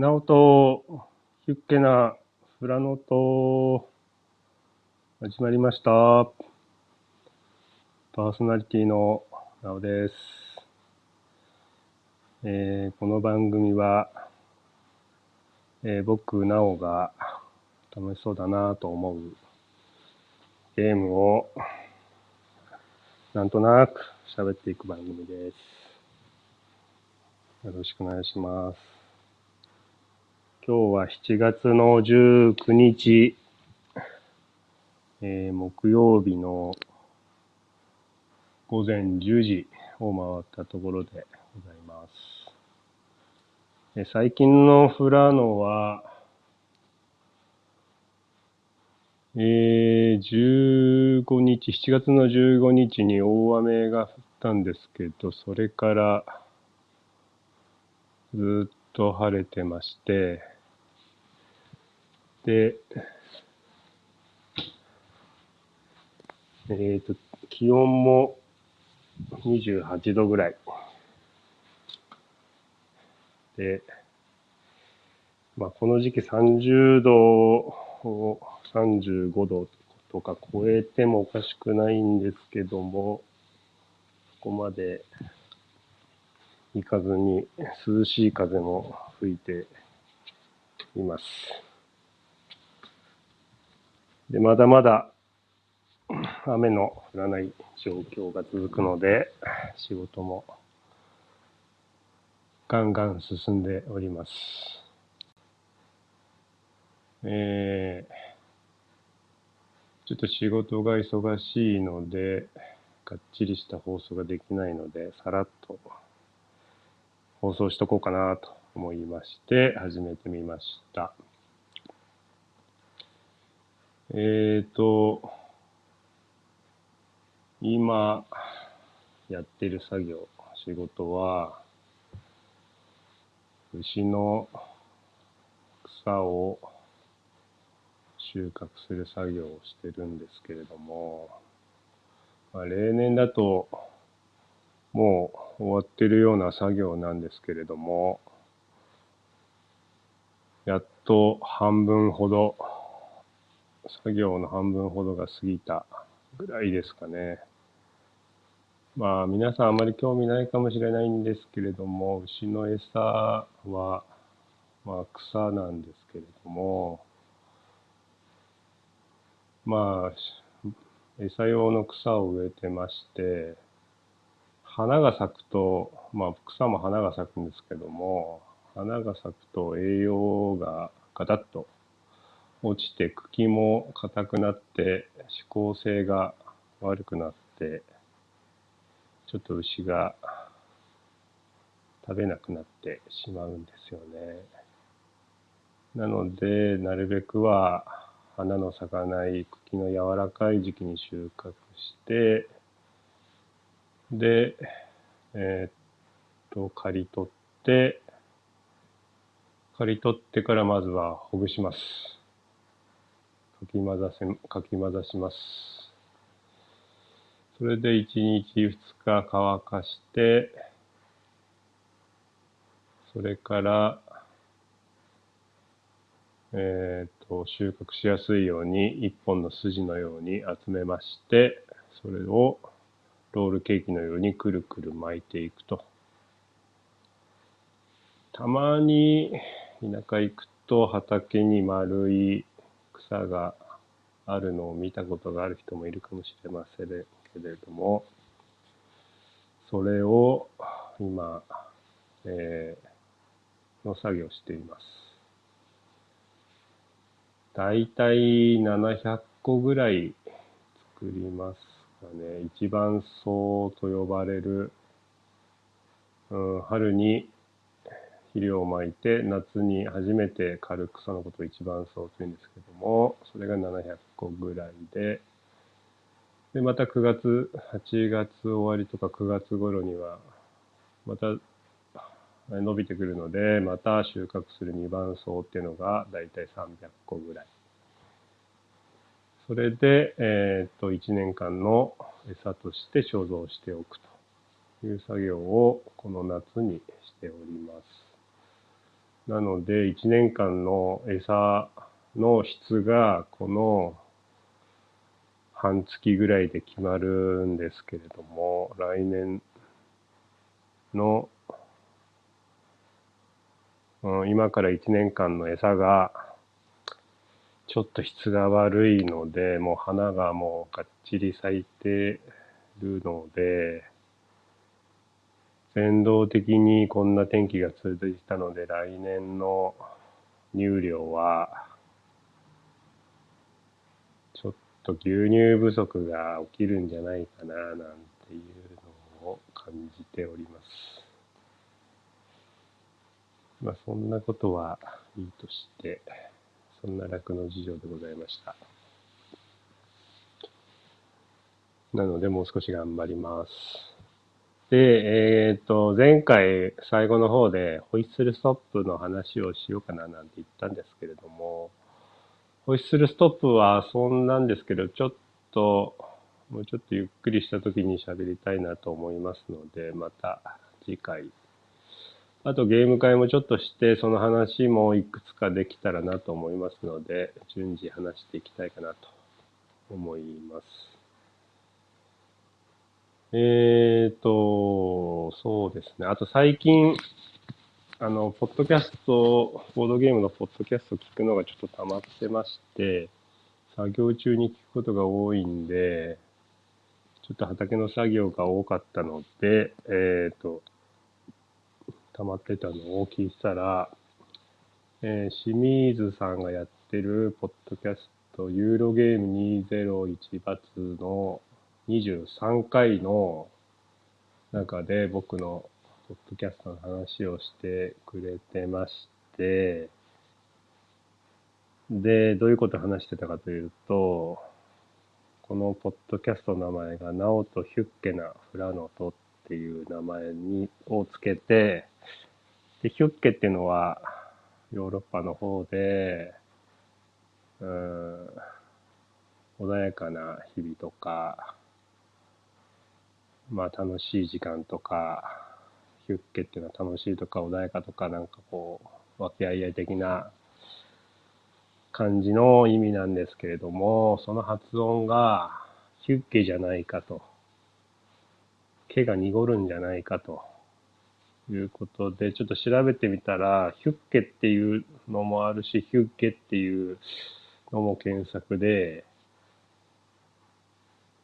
なおと、ヒュッケなフラノと、始まりました。パーソナリティのなおです。えー、この番組は、えー、僕、なおが楽しそうだなと思うゲームをなんとなく喋っていく番組です。よろしくお願いします。今日は7月の19日、えー、木曜日の午前10時を回ったところでございます。え最近のフラノは、えー、15日、7月の15日に大雨が降ったんですけど、それからずっと晴れてまして、で、えっ、ー、と、気温も28度ぐらい。で、まあ、この時期30度を、35度とか超えてもおかしくないんですけども、そこまで行かずに涼しい風も吹いています。で、まだまだ雨の降らない状況が続くので、仕事もガンガン進んでおります。えー、ちょっと仕事が忙しいので、がっちりした放送ができないので、さらっと放送しとこうかなと思いまして、始めてみました。えっ、ー、と、今やってる作業、仕事は、牛の草を収穫する作業をしてるんですけれども、まあ、例年だともう終わってるような作業なんですけれども、やっと半分ほど作業の半分ほどが過ぎたぐらいですかね。まあ皆さんあまり興味ないかもしれないんですけれども、牛の餌は、まあ、草なんですけれども、まあ、餌用の草を植えてまして、花が咲くと、まあ草も花が咲くんですけども、花が咲くと栄養がガタッと落ちて茎も硬くなって指向性が悪くなってちょっと牛が食べなくなってしまうんですよね。なのでなるべくは花の咲かない茎の柔らかい時期に収穫してでえー、っと刈り取って刈り取ってからまずはほぐします。かき混ざせ、かき混ざします。それで1日2日乾かして、それから、えっ、ー、と、収穫しやすいように一本の筋のように集めまして、それをロールケーキのようにくるくる巻いていくと。たまに田舎行くと畑に丸い草があるのを見たことがある人もいるかもしれませんけれども、それを今、えー、の作業しています。だいたい700個ぐらい作りますかね。一番草と呼ばれる、うん、春に肥料をまいて夏に初めて刈る草のことを一番草というんですけどもそれが700個ぐらいででまた9月8月終わりとか9月頃にはまた伸びてくるのでまた収穫する2番草っていうのがだいたい300個ぐらいそれで、えっ、と1年間の餌として貯蔵しておくという作業をこの夏にしております。なので、1年間の餌の質が、この半月ぐらいで決まるんですけれども、来年の、うん、今から1年間の餌が、ちょっと質が悪いので、もう花がもうがっちり咲いてるので、先導的にこんな天気が続いたので、来年の乳量は、ちょっと牛乳不足が起きるんじゃないかな、なんていうのを感じております。まあ、そんなことはいいとして、そんな楽の事情でございました。なので、もう少し頑張ります。で、えっ、と、前回最後の方でホイッスルストップの話をしようかななんて言ったんですけれども、ホイッスルストップはそんなんですけど、ちょっと、もうちょっとゆっくりした時に喋りたいなと思いますので、また次回。あとゲーム会もちょっとして、その話もいくつかできたらなと思いますので、順次話していきたいかなと思います。えーと、そうですね。あと最近、あの、ポッドキャスト、ボードゲームのポッドキャスト聞くのがちょっと溜まってまして、作業中に聞くことが多いんで、ちょっと畑の作業が多かったので、えっ、と、溜まってたのを聞いたら、えー、清水さんがやってるポッドキャスト、ユーロゲーム201バツの23回の中で僕のポッドキャストの話をしてくれてまして、で、どういうことを話してたかというと、このポッドキャストの名前が、ナオト・ヒュッケナ・フラノトっていう名前にをつけて、で、ヒュッケっていうのは、ヨーロッパの方で、うん、穏やかな日々とか、まあ楽しい時間とか、ヒュッケっていうのは楽しいとか穏やかとかなんかこう、和気あいあい的な感じの意味なんですけれども、その発音がヒュッケじゃないかと。毛が濁るんじゃないかということで、ちょっと調べてみたら、ヒュッケっていうのもあるし、ヒュッケっていうのも検索で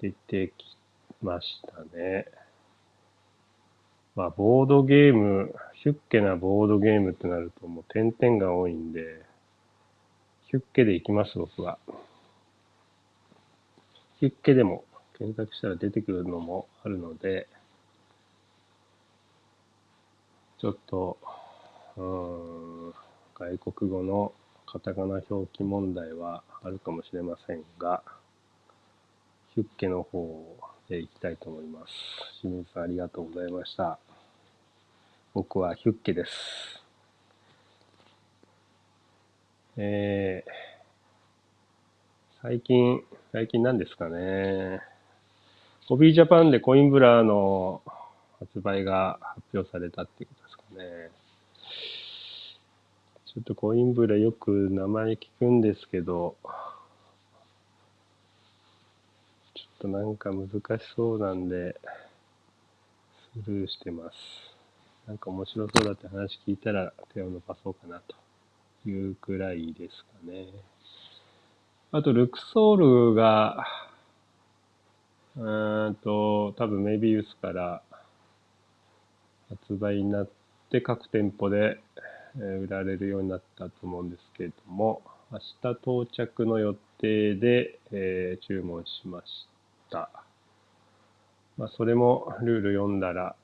出てきましたね。まあ、ボードゲーム、ヒュッケなボードゲームってなるともう点々が多いんで、ヒュッケでいきます、僕は。ヒュッケでも検索したら出てくるのもあるので、ちょっと、うん、外国語のカタカナ表記問題はあるかもしれませんが、ヒュッケの方でいきたいと思います。清水さんありがとうございました。僕はヒュッケです。えー、最近、最近何ですかね。ホビージャパンでコインブラーの発売が発表されたっていうことですかね。ちょっとコインブラよく名前聞くんですけど、ちょっとなんか難しそうなんで、スルーしてます。なんか面白そうだって話聞いたら手を伸ばそうかなというくらいですかね。あと、ルクソールが、うーんと、多分メビウスから発売になって各店舗で売られるようになったと思うんですけれども、明日到着の予定で、えー、注文しました。まあ、それもルール読んだら、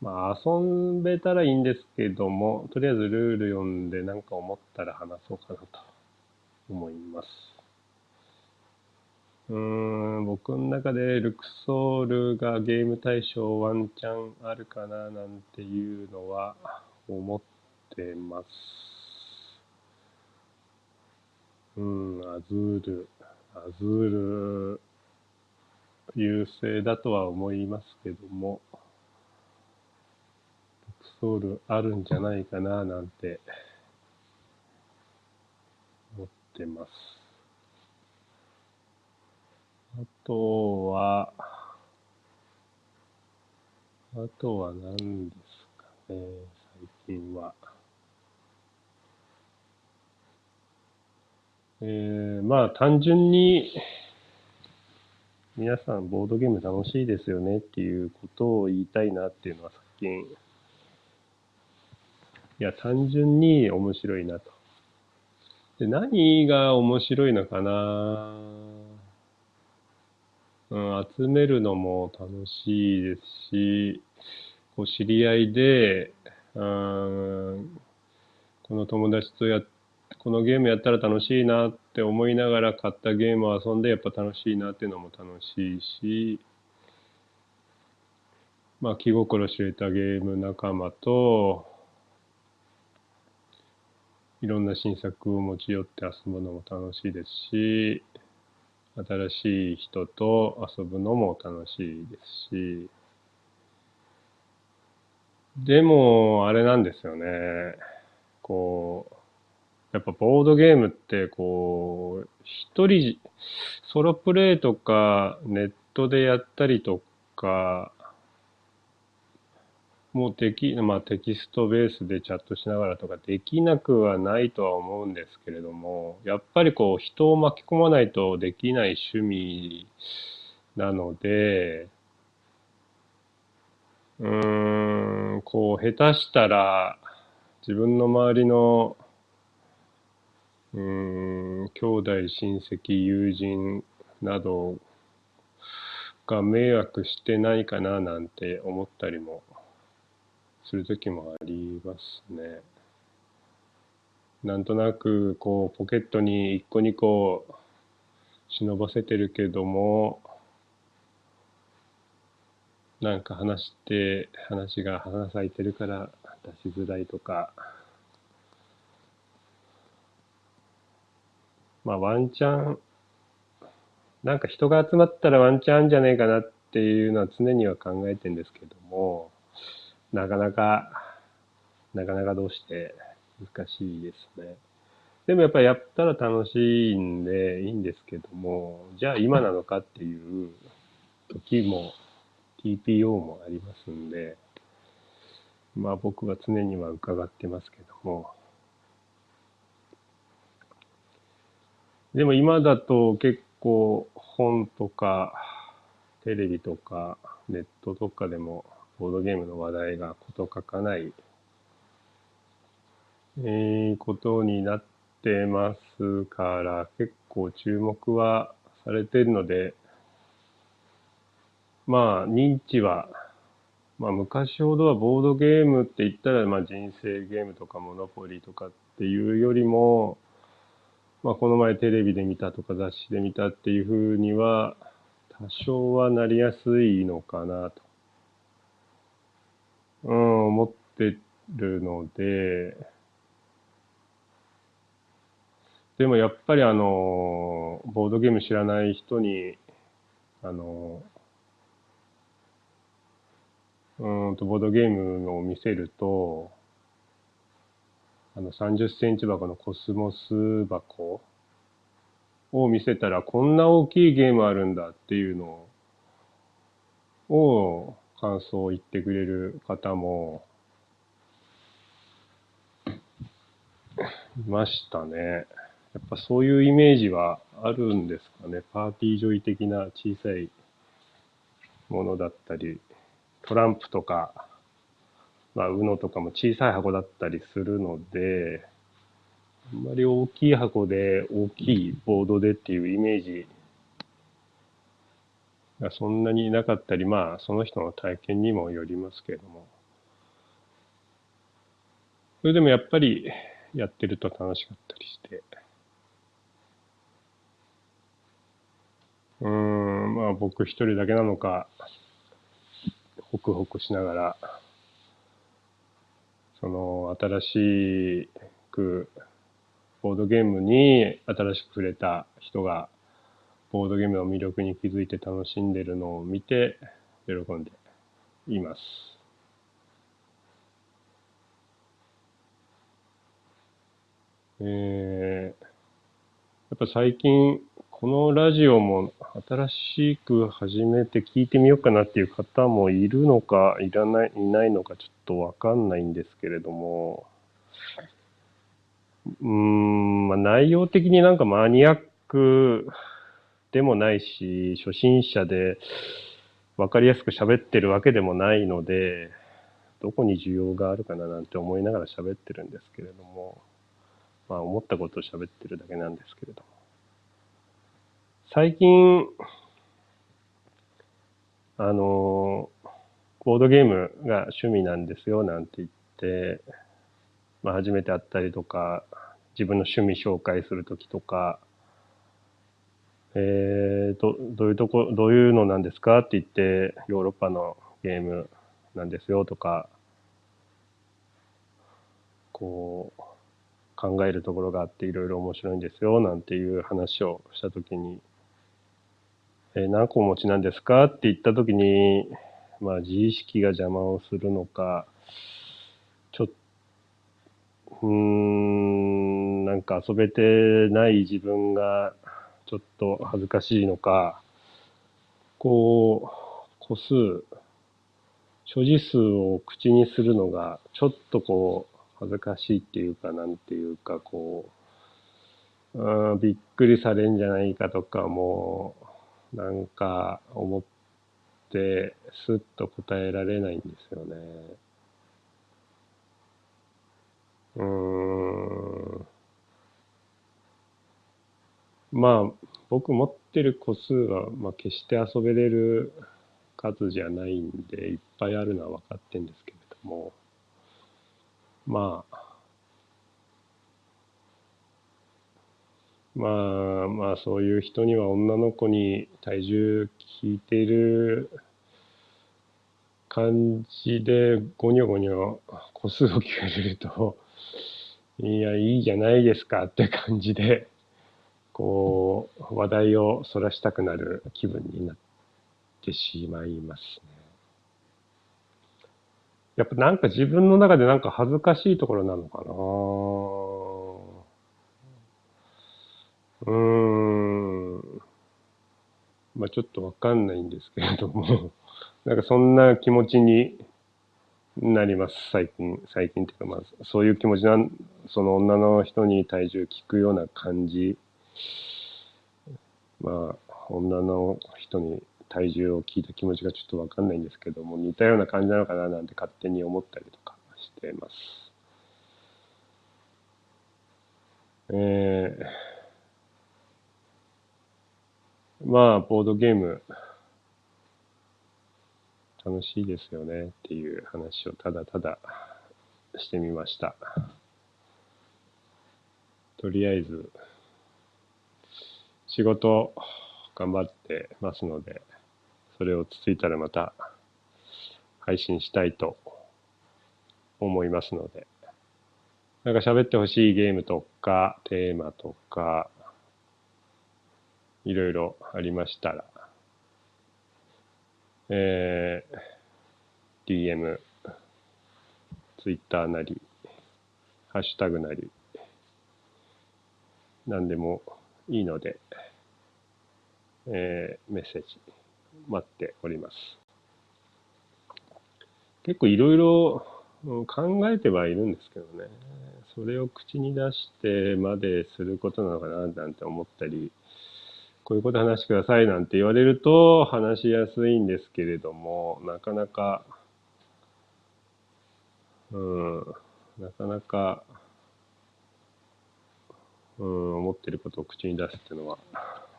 まあ、遊べたらいいんですけども、とりあえずルール読んで何か思ったら話そうかなと思います。うーん、僕の中でルクソールがゲーム対象ワンチャンあるかななんていうのは思ってます。うん、アズール、ズール優勢だとは思いますけども、ストールあるんじゃないかななんて思ってます。あとは、あとは何ですかね、最近は。えー、まあ単純に、皆さんボードゲーム楽しいですよねっていうことを言いたいなっていうのは最近、いや、単純に面白いなと。で、何が面白いのかなうん、集めるのも楽しいですし、こう知り合いで、うん、この友達とやって、このゲームやったら楽しいなって思いながら買ったゲームを遊んでやっぱ楽しいなっていうのも楽しいし、まあ気心知れたゲーム仲間と、いろんな新作を持ち寄って遊ぶのも楽しいですし、新しい人と遊ぶのも楽しいですし、でも、あれなんですよね。こう、やっぱボードゲームって、こう、一人、ソロプレイとか、ネットでやったりとか、もうでき、まあテキストベースでチャットしながらとかできなくはないとは思うんですけれども、やっぱりこう人を巻き込まないとできない趣味なので、うーん、こう下手したら自分の周りの、うん、兄弟、親戚、友人などが迷惑してないかななんて思ったりもする時もありますね。なんとなくこうポケットに一個二個忍ばせてるけどもなんか話して話が花咲いてるから出しづらいとかまあワンチャンなんか人が集まったらワンチャンじゃねえかなっていうのは常には考えてんですけどもなかなか、なかなかどうして難しいですね。でもやっぱりやったら楽しいんでいいんですけども、じゃあ今なのかっていう時も TPO もありますんで、まあ僕は常には伺ってますけども、でも今だと結構本とかテレビとかネットとかでもボードゲームの話題が事欠かない、えー、ことになってますから、結構注目はされてるので、まあ、認知は、まあ、昔ほどはボードゲームって言ったら、まあ、人生ゲームとかモノポリとかっていうよりも、まあ、この前テレビで見たとか雑誌で見たっていうふうには、多少はなりやすいのかなと。うん、思ってるので、でもやっぱりあの、ボードゲーム知らない人に、あの、うんと、ボードゲームを見せると、あの、30センチ箱のコスモス箱を見せたら、こんな大きいゲームあるんだっていうのを、感想を言ってくれる方もいましたね。やっぱそういうイメージはあるんですかね。パーティージョイ的な小さいものだったり、トランプとか、まあ、UNO とかも小さい箱だったりするので、あんまり大きい箱で大きいボードでっていうイメージがそんなになかったり、まあ、その人の体験にもよりますけれども。それでもやっぱりやってると楽しかったりして。うん、まあ僕一人だけなのか、ホクホクしながら、その新しくボードゲームに新しく触れた人がボードゲームの魅力に気づいて楽しんでるのを見て喜んでいます。えー、やっぱ最近このラジオも新しく始めて聞いてみようかなっていう方もいるのかいらないいないのかちょっとわかんないんですけれども、うーん、まあ、内容的になんかマニアックでもないし、初心者でわかりやすく喋ってるわけでもないので、どこに需要があるかななんて思いながら喋ってるんですけれども、まあ思ったことを喋ってるだけなんですけれども。最近、あの、ボードゲームが趣味なんですよなんて言って、まあ、初めて会ったりとか、自分の趣味紹介するときとか、えー、どどういうとこ、どういうのなんですかって言って、ヨーロッパのゲームなんですよとか、こう、考えるところがあっていろいろ面白いんですよなんていう話をしたときに、えー、何個お持ちなんですかって言ったときに、まあ、自意識が邪魔をするのか、ちょっと、うん、なんか遊べてない自分がちょっと恥ずかしいのか、こう、個数、所持数を口にするのが、ちょっとこう、恥ずかしいっていうか、なんていうか、こう、うん、びっくりされんじゃないかとかも、なんか思ってスッと答えられないんですよね。うーん。まあ僕持ってる個数は、まあ、決して遊べれる数じゃないんでいっぱいあるのは分かってんですけれどもまあまあまあそういう人には女の子に体重聞いてる感じでゴニョゴニョ個数を聞かれると いやいいじゃないですかって感じでこう話題をそらしたくなる気分になってしまいますね。やっぱなんか自分の中でなんか恥ずかしいところなのかなうん。まあちょっとわかんないんですけれども、なんかそんな気持ちになります、最近。最近っていうか、まあそういう気持ちなん、その女の人に体重聞くような感じ。まあ、女の人に体重を聞いた気持ちがちょっとわかんないんですけども、似たような感じなのかななんて勝手に思ったりとかしてます。えーまあ、ボードゲーム、楽しいですよねっていう話をただただしてみました。とりあえず、仕事頑張ってますので、それをつついたらまた配信したいと思いますので、なんか喋ってほしいゲームとか、テーマとか、いろいろありましたら、えー、DM、Twitter なり、ハッシュタグなり、何でもいいので、えー、メッセージ待っております。結構いろいろ考えてはいるんですけどね、それを口に出してまですることなのかななんて思ったり、こういうこと話してくださいなんて言われると話しやすいんですけれども、なかなか、うん、なかなか、うん、思ってることを口に出すっていうのは、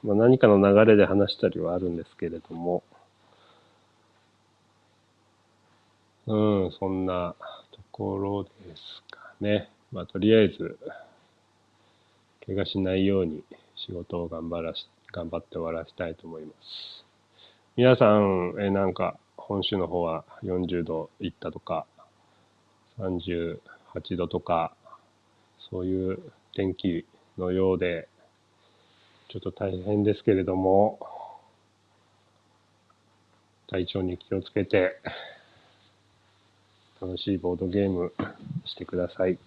まあ、何かの流れで話したりはあるんですけれども、うん、そんなところですかね。まあ、とりあえず、怪我しないように仕事を頑張らし頑張って終わらせたいと思います。皆さん、えなんか、本州の方は40度いったとか、38度とか、そういう天気のようで、ちょっと大変ですけれども、体調に気をつけて、楽しいボードゲームしてください。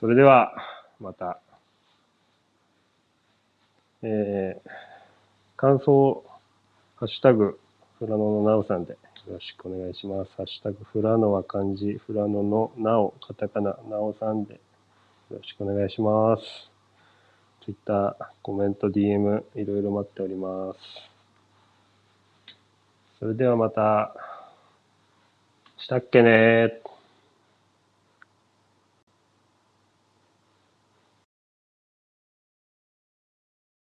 それでは、また、えー、感想、ハッシュタグ、フラノのなおさんでよろしくお願いします。ハッシュタグ、フラノは漢字、フラノのなお、カタカナ、なおさんでよろしくお願いします。Twitter、コメント、DM、いろいろ待っております。それではまた、したっけね